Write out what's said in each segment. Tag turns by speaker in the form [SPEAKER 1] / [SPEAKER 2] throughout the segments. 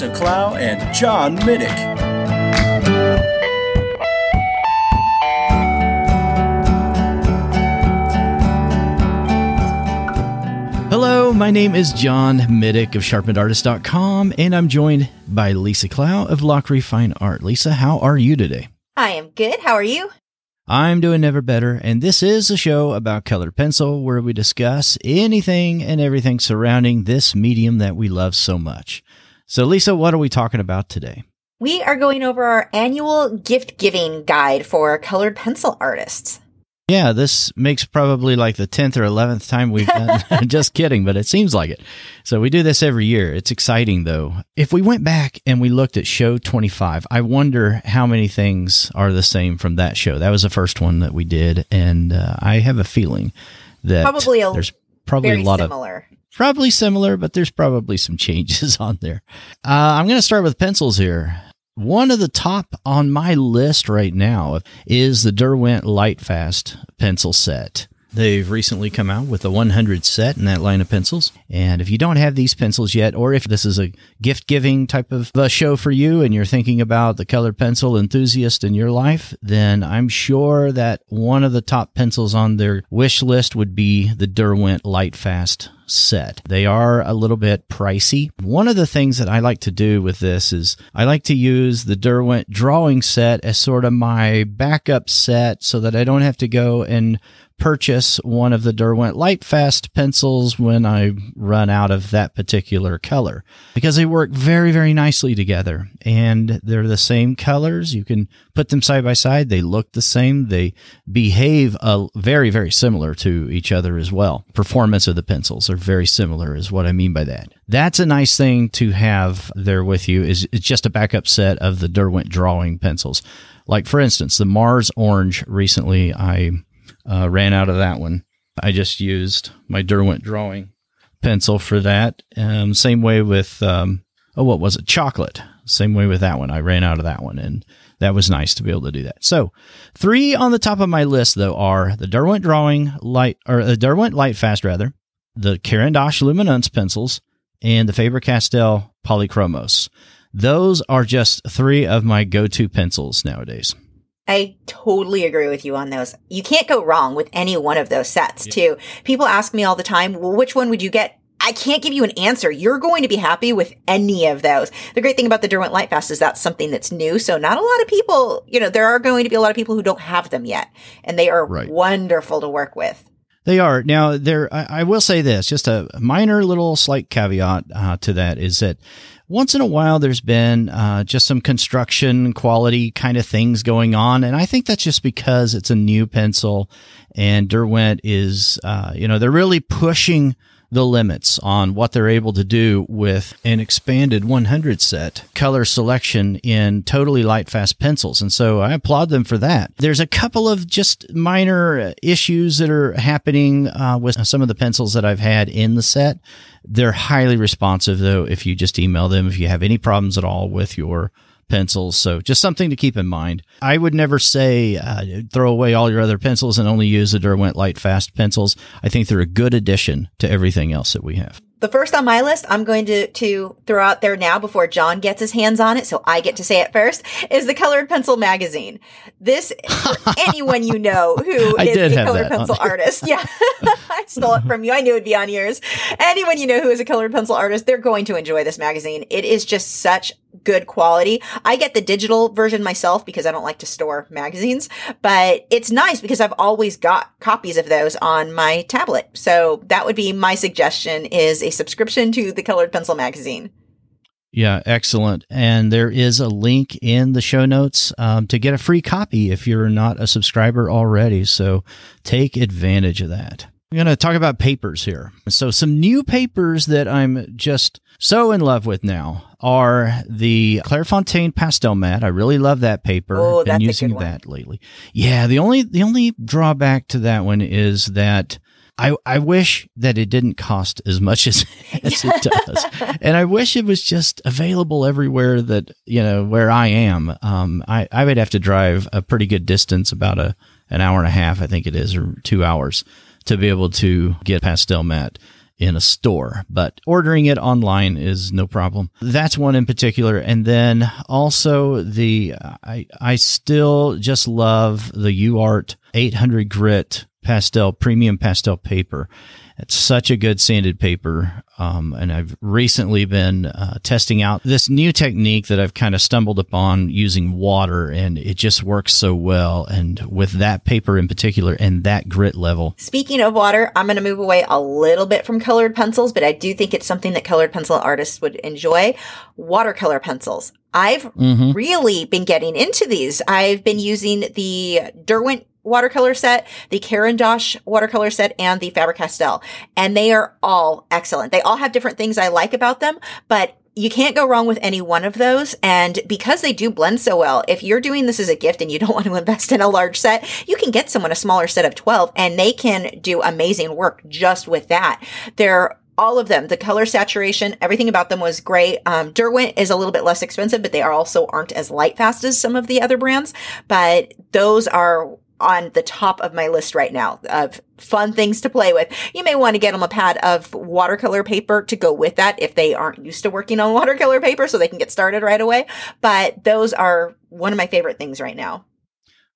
[SPEAKER 1] Lisa Clough and John Middick.
[SPEAKER 2] Hello, my name is John Middick of sharpenedartist.com, and I'm joined by Lisa Clough of Lachri Fine Art. Lisa, how are you today?
[SPEAKER 3] I am good. How are you?
[SPEAKER 2] I'm doing never better, and this is a show about colored pencil where we discuss anything and everything surrounding this medium that we love so much. So, Lisa, what are we talking about today?
[SPEAKER 3] We are going over our annual gift giving guide for colored pencil artists.
[SPEAKER 2] Yeah, this makes probably like the 10th or 11th time we've done. Just kidding, but it seems like it. So we do this every year. It's exciting though. If we went back and we looked at show 25, I wonder how many things are the same from that show. That was the first one that we did. And uh, I have a feeling that
[SPEAKER 3] Probably a
[SPEAKER 2] there's probably a lot of
[SPEAKER 3] similar.
[SPEAKER 2] Probably similar, but there's probably some changes on there. Uh, I'm going to start with pencils here. One of the top on my list right now is the Derwent Lightfast pencil set. They've recently come out with a 100 set in that line of pencils. And if you don't have these pencils yet, or if this is a gift giving type of uh, show for you and you're thinking about the colored pencil enthusiast in your life, then I'm sure that one of the top pencils on their wish list would be the Derwent Lightfast set. They are a little bit pricey. One of the things that I like to do with this is I like to use the Derwent drawing set as sort of my backup set so that I don't have to go and purchase one of the Derwent Lightfast pencils when I run out of that particular color because they work very, very nicely together and they're the same colors. You can put them side by side. They look the same. They behave uh, very, very similar to each other as well. Performance of the pencils are very similar is what I mean by that. That's a nice thing to have there with you is it's just a backup set of the Derwent drawing pencils. Like for instance, the Mars Orange recently I uh, ran out of that one. I just used my Derwent drawing pencil for that. Um, same way with, um, oh, what was it? Chocolate. Same way with that one. I ran out of that one, and that was nice to be able to do that. So, three on the top of my list though are the Derwent drawing light or the Derwent light fast rather, the Caran d'Ache Luminance pencils, and the Faber Castell Polychromos. Those are just three of my go-to pencils nowadays.
[SPEAKER 3] I totally agree with you on those. You can't go wrong with any one of those sets, too. People ask me all the time, well, which one would you get? I can't give you an answer. You're going to be happy with any of those. The great thing about the Derwent Lightfast is that's something that's new. So not a lot of people, you know, there are going to be a lot of people who don't have them yet, and they are
[SPEAKER 2] Right.
[SPEAKER 3] wonderful to work with.
[SPEAKER 2] They are now. There, I, I will say this: just a minor little slight caveat uh, to that is that once in a while there's been uh, just some construction quality kind of things going on, and I think that's just because it's a new pencil, and Derwent is, uh, you know, they're really pushing the limits on what they're able to do with an expanded 100 set color selection in totally light fast pencils. And so I applaud them for that. There's a couple of just minor issues that are happening uh, with some of the pencils that I've had in the set. They're highly responsive though if you just email them if you have any problems at all with your pencils. So just something to keep in mind. I would never say uh, throw away all your other pencils and only use the Derwent Light Fast pencils. I think they're a good addition to everything else that we have.
[SPEAKER 3] The first on my list, I'm going to, to throw out there now before John gets his hands on it, so I get to say it first, is the Colored Pencil magazine. This, anyone you know who
[SPEAKER 2] I
[SPEAKER 3] is a colored pencil artist. Yeah. I stole it from you. I knew it'd be on yours. Anyone you know who is a colored pencil artist, they're going to enjoy this magazine. It is just such good quality. I get the digital version myself because I don't like to store magazines, but it's nice because I've always got copies of those on my tablet. So that would be my suggestion is a subscription to the Colored Pencil magazine.
[SPEAKER 2] Yeah, excellent. And there is a link in the show notes um, to get a free copy if you're not a subscriber already. So take advantage of that. I'm going to talk about papers here. So, some new papers that I'm just so in love with now. Are the Clairefontaine pastel mat. I really love that paper.
[SPEAKER 3] Oh,
[SPEAKER 2] Been using that lately. Yeah, the only the only drawback to that one is that I I wish that it didn't cost as much as, as it does. and I wish it was just available everywhere that, you know, where I am. Um I, I would have to drive a pretty good distance, about a an hour and a half, I think it is, or two hours, to be able to get pastel mat in a store, but ordering it online is no problem. That's one in particular. And then also the, I, I still just love the UArt 800 grit pastel, premium pastel paper. It's such a good sanded paper. Um, and I've recently been uh, testing out this new technique that I've kind of stumbled upon using water, and it just works so well. And with that paper in particular and that grit level,
[SPEAKER 3] Speaking of water, I'm going to move away a little bit from colored pencils, but I do think it's something that colored pencil artists would enjoy. Watercolor pencils. I've
[SPEAKER 2] Mhm.
[SPEAKER 3] really been getting into these. I've been using the Derwent watercolor set, the Caran d'Ache watercolor set, and the Faber-Castell. And they are all excellent. They all have different things I like about them, but you can't go wrong with any one of those. And because they do blend so well, if you're doing this as a gift and you don't want to invest in a large set, you can get someone a smaller set of 12 and they can do amazing work just with that. They're all of them, the color saturation, everything about them was great. Um, Derwent is a little bit less expensive, but they are also aren't as light fast as some of the other brands. But those are on the top of my list right now of fun things to play with. You may want to get them a pad of watercolor paper to go with that if they aren't used to working on watercolor paper so they can get started right away. But those are one of my favorite things right now.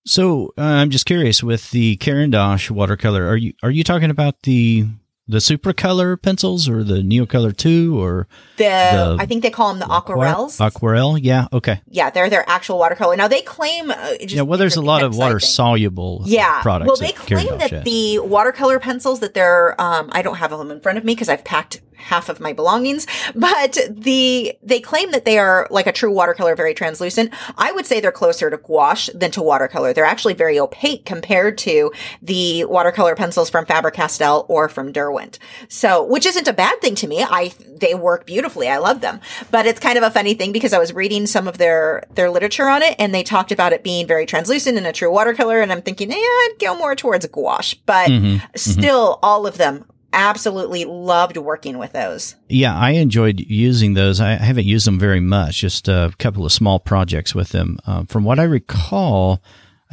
[SPEAKER 2] So uh, I'm just curious with the Caran d'Ache watercolor. Are you are you talking about the the Supracolor pencils or the Neocolor Two or
[SPEAKER 3] The,
[SPEAKER 2] The-
[SPEAKER 3] I think they call them the aquarels.
[SPEAKER 2] Aquarelle? Yeah. Okay.
[SPEAKER 3] yeah, they're their actual watercolor. Now they claim uh, just
[SPEAKER 2] yeah. Well, there's a lot of water soluble
[SPEAKER 3] yeah
[SPEAKER 2] products.
[SPEAKER 3] well they claim that the watercolor pencils that they're um i don't have them in front of me because i've packed half of my belongings but the they claim that they are like a true watercolor very translucent. I would say they're closer to gouache than to watercolor. They're actually very opaque compared to the watercolor pencils from faber-castell or from derwent. So which isn't a bad thing to me. I they work beautifully. I love them. But it's kind of a funny thing because i was reading some of their their literature on it and they talked about it being very translucent and a true watercolor and i'm thinking "Yeah, i'd go more towards gouache. But
[SPEAKER 2] Mhm.
[SPEAKER 3] still all of them absolutely loved working with those
[SPEAKER 2] Yeah, I enjoyed using those. I haven't used them very much, just a couple of small projects with them. Um, from what I recall,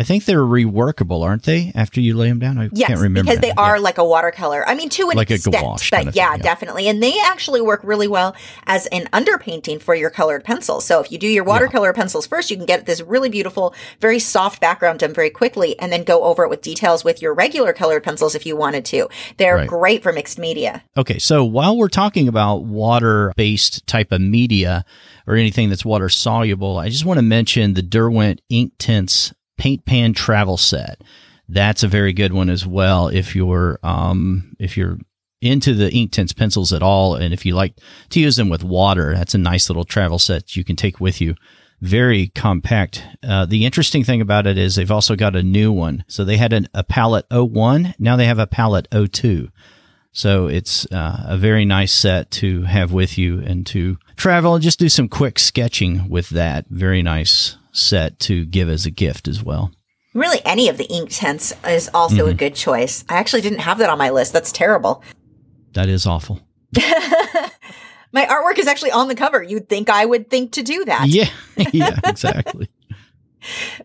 [SPEAKER 2] I think they're reworkable, aren't they? After you lay them down, I
[SPEAKER 3] Yes,
[SPEAKER 2] can't remember
[SPEAKER 3] because they
[SPEAKER 2] now.
[SPEAKER 3] are
[SPEAKER 2] Yeah.
[SPEAKER 3] like a watercolor. I mean, to an
[SPEAKER 2] Like a
[SPEAKER 3] extent,
[SPEAKER 2] gouache
[SPEAKER 3] but yeah,
[SPEAKER 2] thing, yeah.
[SPEAKER 3] definitely. And they actually work really well as an underpainting for your colored pencils. So if you do your watercolor pencils first, you can get this really beautiful, very soft background done very quickly, and then go over it with details with your regular colored pencils if you wanted to. They're
[SPEAKER 2] Right.
[SPEAKER 3] great for mixed media.
[SPEAKER 2] Okay, so while we're talking about water based type of media or anything that's water soluble, I just want to mention the Derwent Ink Tints Paint Pan Travel Set. That's a very good one as well. If you're um, if you're into the ink tints pencils at all, and if you like to use them with water, that's a nice little travel set you can take with you. Very compact. Uh, the interesting thing about it is they've also got a new one. So they had an, a palette 01. Now they have a palette 02. So it's uh, a very nice set to have with you and to travel and just do some quick sketching with that. Very nice set to give as a gift as well.
[SPEAKER 3] Really, any of the ink tints is also
[SPEAKER 2] Mm-hmm.
[SPEAKER 3] a good choice. I actually didn't have that on my list. That's terrible.
[SPEAKER 2] That is awful.
[SPEAKER 3] My artwork is actually on the cover. You'd think I would think to do that.
[SPEAKER 2] Yeah, yeah, exactly.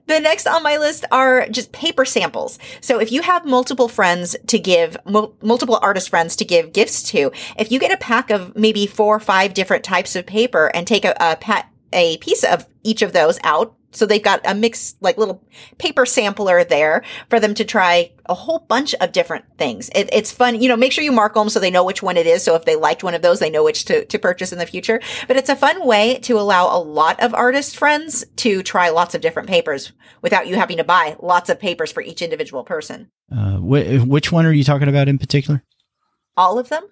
[SPEAKER 3] The next on my list are just paper samples. So if you have multiple friends to give, mul- multiple artist friends to give gifts to, if you get a pack of maybe four or five different types of paper and take a, a pat, a piece of each of those out. So they've got a mix, like little paper sampler there for them to try a whole bunch of different things. It, it's fun. You know, make sure you mark them so they know which one it is. So if they liked one of those, they know which to, to purchase in the future. But it's a fun way to allow a lot of artist friends to try lots of different papers without you having to buy lots of papers for each individual person.
[SPEAKER 2] Uh, wh- which one are you talking about in particular?
[SPEAKER 3] All of them,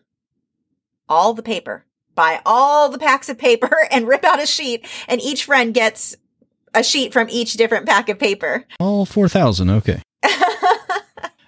[SPEAKER 3] all the paper. Buy all the packs of paper and rip out a sheet, and each friend gets a sheet from each different pack of paper.
[SPEAKER 2] All 4,000. Okay.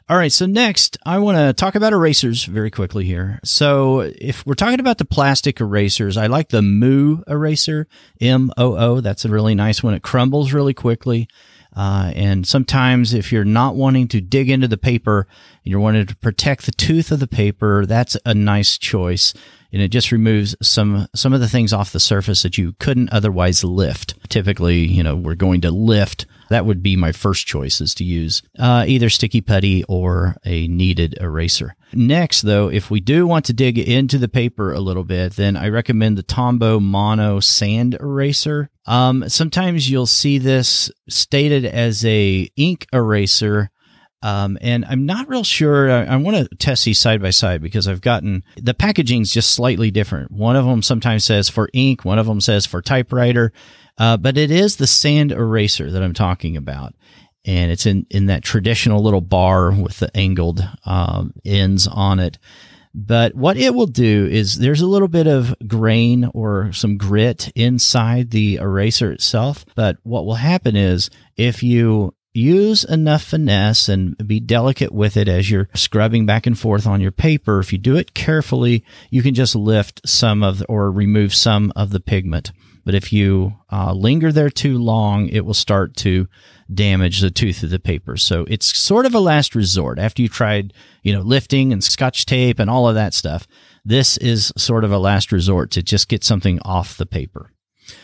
[SPEAKER 2] All right, so next I want to talk about erasers very quickly here. So if we're talking about the plastic erasers, I like the Moo eraser, M O O. That's a really nice one. It crumbles really quickly. Uh, and sometimes if you're not wanting to dig into the paper and you're wanting to protect the tooth of the paper, that's a nice choice. And it just removes some some of the things off the surface that you couldn't otherwise lift. Typically, you know, we're going to lift that would be my first choice is to use uh, either sticky putty or a kneaded eraser. Next, though, if we do want to dig into the paper a little bit, then I recommend the Tombow Mono Sand Eraser. Um, sometimes you'll see this stated as a ink eraser. Um, and I'm not real sure. I, I want to test these side by side because I've gotten the packaging's just slightly different. One of them sometimes says for ink, one of them says for typewriter. Uh, but it is the sand eraser that I'm talking about. And it's in, in that traditional little bar with the angled um, ends on it. But what it will do is there's a little bit of grain or some grit inside the eraser itself. But what will happen is if you use enough finesse and be delicate with it as you're scrubbing back and forth on your paper, if you do it carefully, you can just lift some of or remove some of the pigment. But if you uh, linger there too long, it will start to damage the tooth of the paper. So it's sort of a last resort after you've tried, you know, lifting and scotch tape and all of that stuff. This is sort of a last resort to just get something off the paper.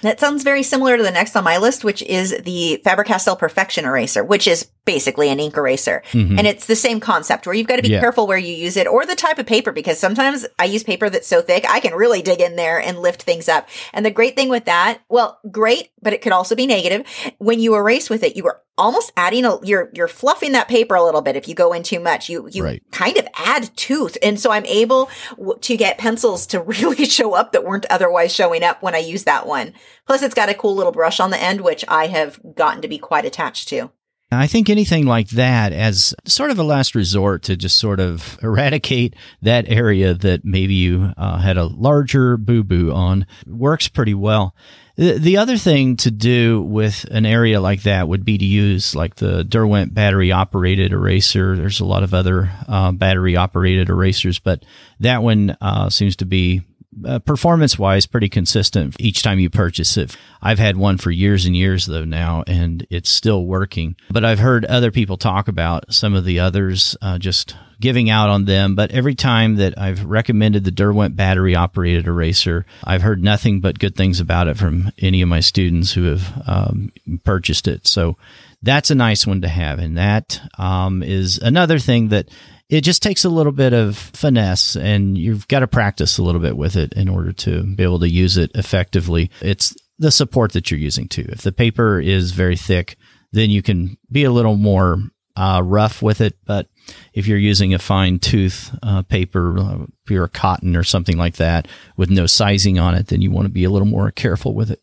[SPEAKER 3] That sounds very similar to the next on my list, which is the Faber-Castell Perfection Eraser, which is basically an ink eraser. Mm-hmm. And it's the same concept where you've got to be yeah. careful where you use it or the type of paper because sometimes I use paper that's so thick I can really dig in there and lift things up. And the great thing with that, well, great, but it could also be negative. When you erase with it, you are almost adding a you're you're fluffing that paper a little bit if you go in too much. You you right. kind of add tooth. And so i'm able w- to get pencils to really show up that weren't otherwise showing up when i use that one. Plus it's got a cool little brush on the end which i have gotten to be quite attached to
[SPEAKER 2] I think anything like that as sort of a last resort to just sort of eradicate that area that maybe you uh, had a larger boo boo on works pretty well. The, the other thing to do with an area like that would be to use like the Derwent battery operated eraser. There's a lot of other uh, battery operated erasers, but that one uh, seems to be uh, performance wise pretty consistent each time you purchase it. I've had one for years and years though now, and it's still working. But I've heard other people talk about some of the others uh, just giving out on them. But every time that I've recommended the Derwent battery operated eraser, I've heard nothing but good things about it from any of my students who have um, purchased it. So that's a nice one to have. And that um, is another thing that it just takes a little bit of finesse and you've got to practice a little bit with it in order to be able to use it effectively. It's the support that you're using too. If the paper is very thick, then you can be a little more uh, rough with it. But if you're using a fine tooth uh, paper, uh, pure cotton or something like that with no sizing on it, then you want to be a little more careful with it.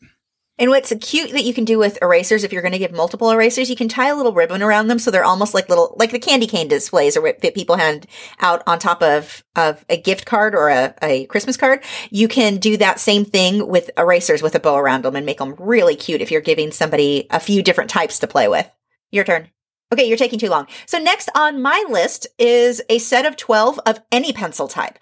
[SPEAKER 3] And what's cute that you can do with erasers, if you're going to give multiple erasers, you can tie a little ribbon around them so they're almost like little, like the candy cane displays or that people hand out on top of, of a gift card or a, a Christmas card. You can do that same thing with erasers with a bow around them and make them really cute if you're giving somebody a few different types to play with. Your turn. Okay, you're taking too long. So next on my list is a set of 12 of any pencil type.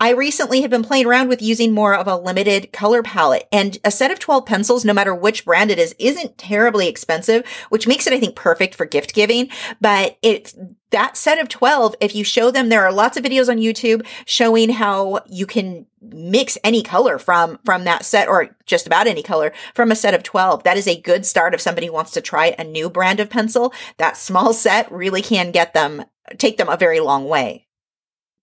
[SPEAKER 3] I recently have been playing around with using more of a limited color palette and a set of 12 pencils, no matter which brand it is, isn't terribly expensive, which makes it, I think, perfect for gift giving. But it's that set of 12. If you show them, there are lots of videos on YouTube showing how you can mix any color from, from that set or just about any color from a set of 12. That is a good start if somebody wants to try a new brand of pencil. That small set really can get them, take them a very long way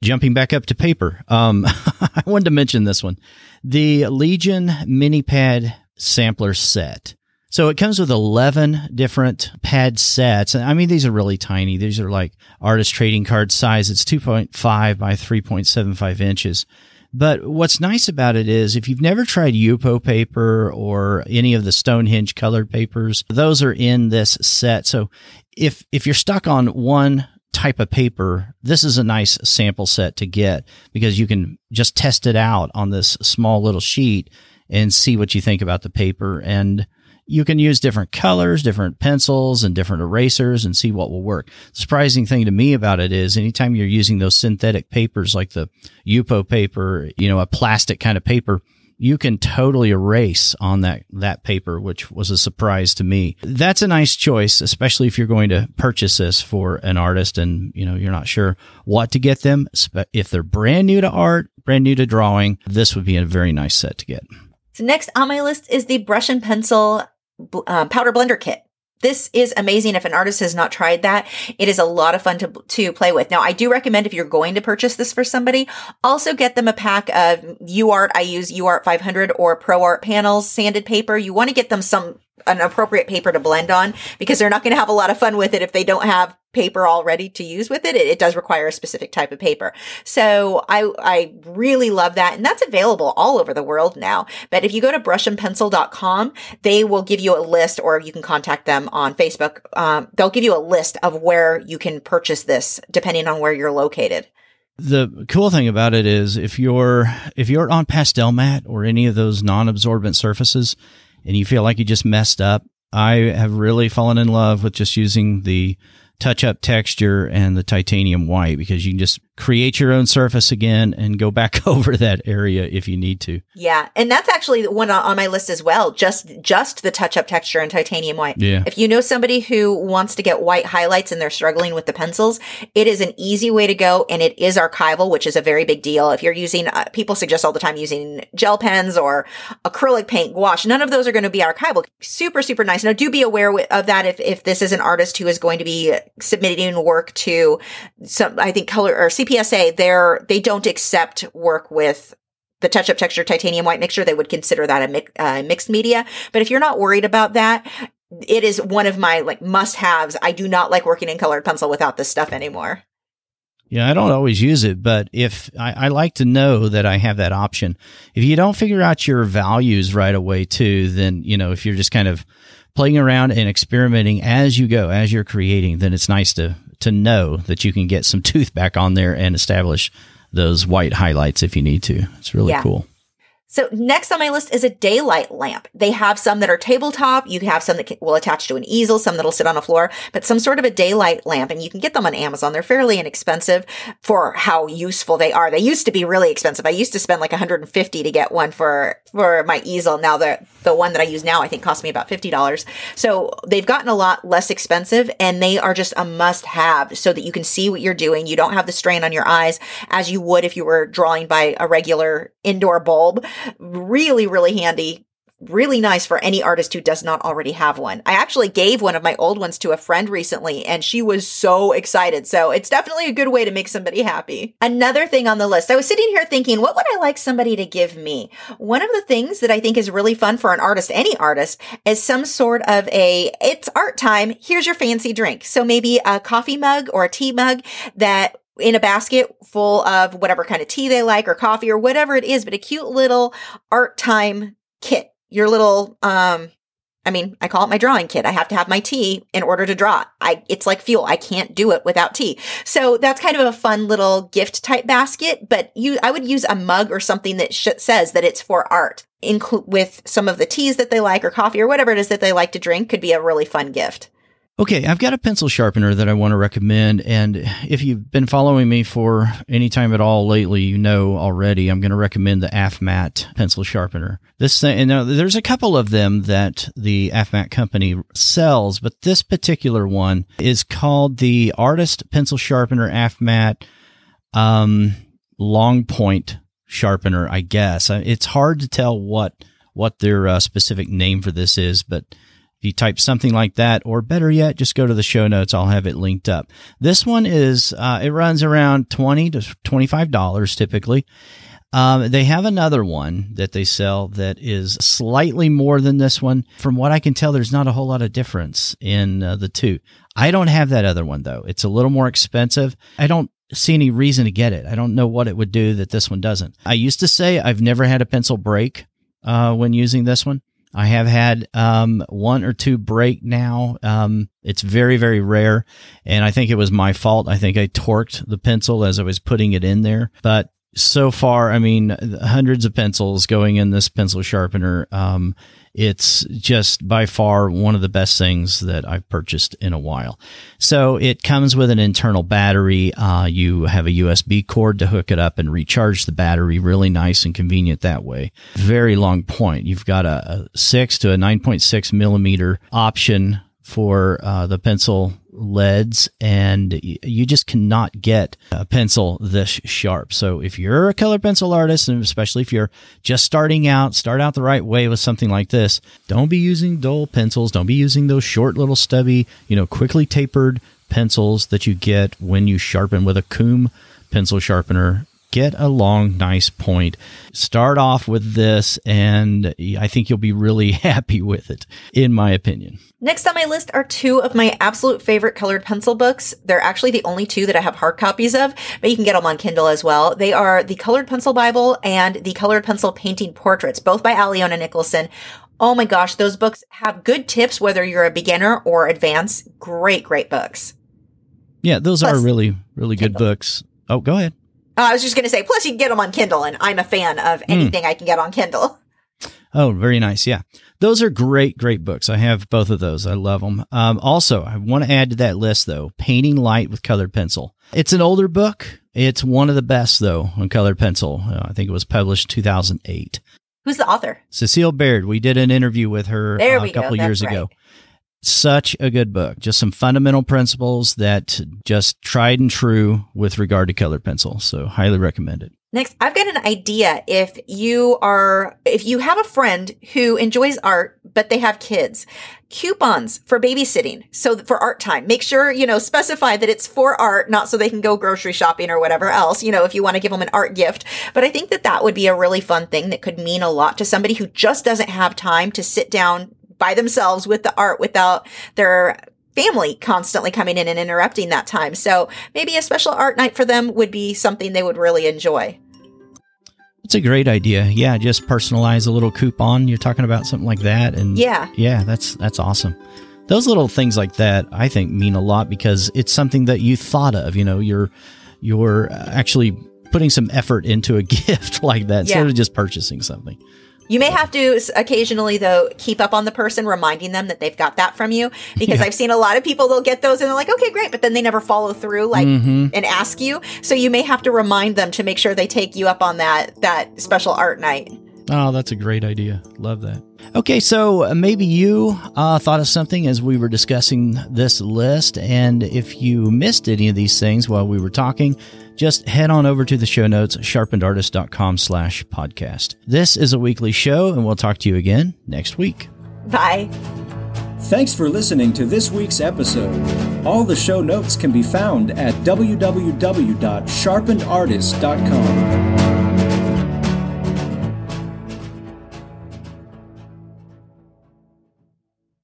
[SPEAKER 2] jumping back up to paper, um, I wanted to mention this one the Legion Mini Pad Sampler Set. So it comes with 11 different pad sets. And I mean, these are really tiny. These are like artist trading card size. It's 2.5 by 3.75 inches. But what's nice about it is if you've never tried Yupo paper or any of the Stonehenge colored papers, those are in this set. So if if you're stuck on one type of paper, this is a nice sample set to get because you can just test it out on this small little sheet and see what you think about the paper. And you can use different colors, different pencils, and different erasers and see what will work. The surprising thing to me about it is anytime you're using those synthetic papers like the Yupo paper, you know, a plastic kind of paper, you can totally erase on that that paper, which was a surprise to me. That's a nice choice, especially if you're going to purchase this for an artist and you know you're not sure what to get them. If they're brand new to art, brand new to drawing, this would be a very nice set to get.
[SPEAKER 3] So next on my list is the brush and pencil um, powder blender kit. This is amazing. If an artist has not tried that, it is a lot of fun to, to play with. Now, I do recommend if you're going to purchase this for somebody, also get them a pack of UArt. I use UArt 500 or ProArt panels, sanded paper. You want to get them some an appropriate paper to blend on because they're not going to have a lot of fun with it if they don't have paper already to use with it. it. It, does require a specific type of paper. So I, I really love that. And that's available all over the world now. But if you go to brushandpencil.com, they will give you a list or you can contact them on Facebook. Um, they'll give you a list of where you can purchase this depending on where you're located.
[SPEAKER 2] The cool thing about it is if you're if you're on pastel mat or any of those non-absorbent surfaces, and you feel like you just messed up, I have really fallen in love with just using the touch up texture and the titanium white because you can just create your own surface again and go back over that area if you need to.
[SPEAKER 3] Yeah, and that's actually one on my list as well. Just just the touch up texture and titanium white.
[SPEAKER 2] Yeah.
[SPEAKER 3] If you know somebody who wants to get white highlights and they're struggling with the pencils, it is an easy way to go, and it is archival, which is a very big deal. If you're using, uh, people suggest all the time using gel pens or acrylic paint, gouache. None of those are going to be archival. Super super nice. Now do be aware of that if if this is an artist who is going to be submitting work to some, I think color or CPSA, they're, they don't accept work with the touch up texture titanium white mixture. They would consider that a mi- uh, mixed media. But if you're not worried about that, it is one of my like must haves. I do not like working in colored pencil without this stuff anymore.
[SPEAKER 2] Yeah, I don't always use it, but if I, I, like to know that I have that option. If you don't figure out your values right away, too, then, you know, if you're just kind of playing around and experimenting as you go, as you're creating, then it's nice to to know that you can get some tooth back on there and establish those white highlights if you need to. It's really yeah. cool.
[SPEAKER 3] So next on my list is a daylight lamp. They have some that are tabletop. You have some that will attach to an easel, some that'll sit on a floor, but some sort of a daylight lamp. And you can get them on Amazon. They're fairly inexpensive for how useful they are. They used to be really expensive. I used to spend like 150 to get one for, for my easel. Now the, the one that I use now, I think cost me about $50. So they've gotten a lot less expensive and they are just a must have so that you can see what you're doing. You don't have the strain on your eyes as you would if you were drawing by a regular indoor bulb really, really handy really nice for any artist who does not already have one. I actually gave one of my old ones to a friend recently and she was so excited. So it's definitely a good way to make somebody happy. Another thing on the list, I was sitting here thinking, what would I like somebody to give me? One of the things that I think is really fun for an artist, any artist, is some sort of a, it's art time. Here's your fancy drink. So maybe a coffee mug or a tea mug that in a basket full of whatever kind of tea they like or coffee or whatever it is, but a cute little art time kit. Your little, um, I mean, I call it my drawing kit. I have to have my tea in order to draw. I, it's like fuel. I can't do it without tea. So that's kind of a fun little gift type basket, but you, I would use a mug or something that sh- says that it's for art, include with some of the teas that they like or coffee or whatever it is that they like to drink could be a really fun gift.
[SPEAKER 2] Okay, I've got a pencil sharpener that I want to recommend. And if you've been following me for any time at all lately, you know already I'm going to recommend the AFMAT pencil sharpener. This thing, and uh, there's a couple of them that the AFMAT company sells, but this particular one is called the Artist Pencil Sharpener AFMAT um, Long Point Sharpener, I guess. Uh, it's hard to tell what what their uh, specific name for this is, but you type something like that, or better yet, just go to the show notes. I'll have it linked up. This one is, uh, it runs around 20 to $25 typically. Um, they have another one that they sell that is slightly more than this one. From what I can tell, there's not a whole lot of difference in uh, the two. I don't have that other one though. It's a little more expensive. I don't see any reason to get it. I don't know what it would do that this one doesn't. I used to say I've never had a pencil break uh, when using this one. I have had um, one or two break now. Um, it's very, very rare. And I think it was my fault. I think I torqued the pencil as I was putting it in there. But so far, I mean, hundreds of pencils going in this pencil sharpener. Um, It's just by far one of the best things that I've purchased in a while. So it comes with an internal battery. Uh, you have a USB cord to hook it up and recharge the battery. Really nice and convenient that way. Very long point. You've got a, a six to a 9.6 millimeter option for uh, the pencil leads and you just cannot get a pencil this sharp. So if you're a color pencil artist and especially if you're just starting out, start out the right way with something like this. Don't be using dull pencils. Don't be using those short little stubby, you know, quickly tapered pencils that you get when you sharpen with a KUM pencil sharpener get a long, nice point. Start off with this, and I think you'll be really happy with it, in my opinion.
[SPEAKER 3] Next on my list are two of my absolute favorite colored pencil books. They're actually the only two that I have hard copies of, but you can get them on Kindle as well. They are the Colored Pencil Bible and the Colored Pencil Painting Portraits, both by Alyona Nickelsen. Oh my gosh, those books have good tips whether you're a beginner or advanced. Great, great books.
[SPEAKER 2] Yeah, those Plus, are really, really good Kindle. books. Oh, go ahead.
[SPEAKER 3] Uh, I was just going to say, plus you can get them on Kindle, and I'm a fan of hmm. anything mm. I can get on Kindle.
[SPEAKER 2] Oh, very nice. Yeah. Those are great, great books. I have both of those. I love them. Um, also, I want to add to that list, though Painting Light with Colored Pencil. It's an older book. It's one of the best, though, on colored pencil. Uh, I think it was published 2008.
[SPEAKER 3] Who's the author?
[SPEAKER 2] Cecile Baird. We did an interview with her uh, a couple years right. ago such a good book. Just some fundamental principles that just tried and true with regard to colored pencil. So highly recommend it.
[SPEAKER 3] Next, I've got an idea. If you are, if you have a friend who enjoys art, but they have kids, coupons for babysitting. So for art time, make sure, you know, specify that it's for art, not so they can go grocery shopping or whatever else, you know, if you want to give them an art gift. But I think that that would be a really fun thing that could mean a lot to somebody who just doesn't have time to sit down by themselves with the art without their family constantly coming in and interrupting that time. So maybe a special art night for them would be something they would really enjoy.
[SPEAKER 2] It's a great idea. Yeah, just personalize a little coupon. You're talking about something like that and
[SPEAKER 3] Yeah.
[SPEAKER 2] Yeah, that's that's awesome. Those little things like that I think mean a lot because it's something that you thought of, you know, you're you're uh, actually putting some effort into a gift like that instead of just purchasing something.
[SPEAKER 3] You may have to occasionally, though, keep up on the person, reminding them that they've got that from you. Because yeah. I've seen a lot of people, they'll get those and they're like, okay, great. But then they never follow through, like, mm-hmm. and ask you. So you may have to remind them to make sure they take you up on that, that special art night.
[SPEAKER 2] Oh, that's a great idea. Love that. Okay, so uh, maybe you uh, thought of something as we were discussing this list. And if you missed any of these things while we were talking, just head on over to the show notes, sharpenedartist.com slash podcast. This is a weekly show, and we'll talk to you again next week.
[SPEAKER 3] Bye.
[SPEAKER 1] Thanks for listening to this week's episode. All the show notes can be found at www.sharpenedartist.com.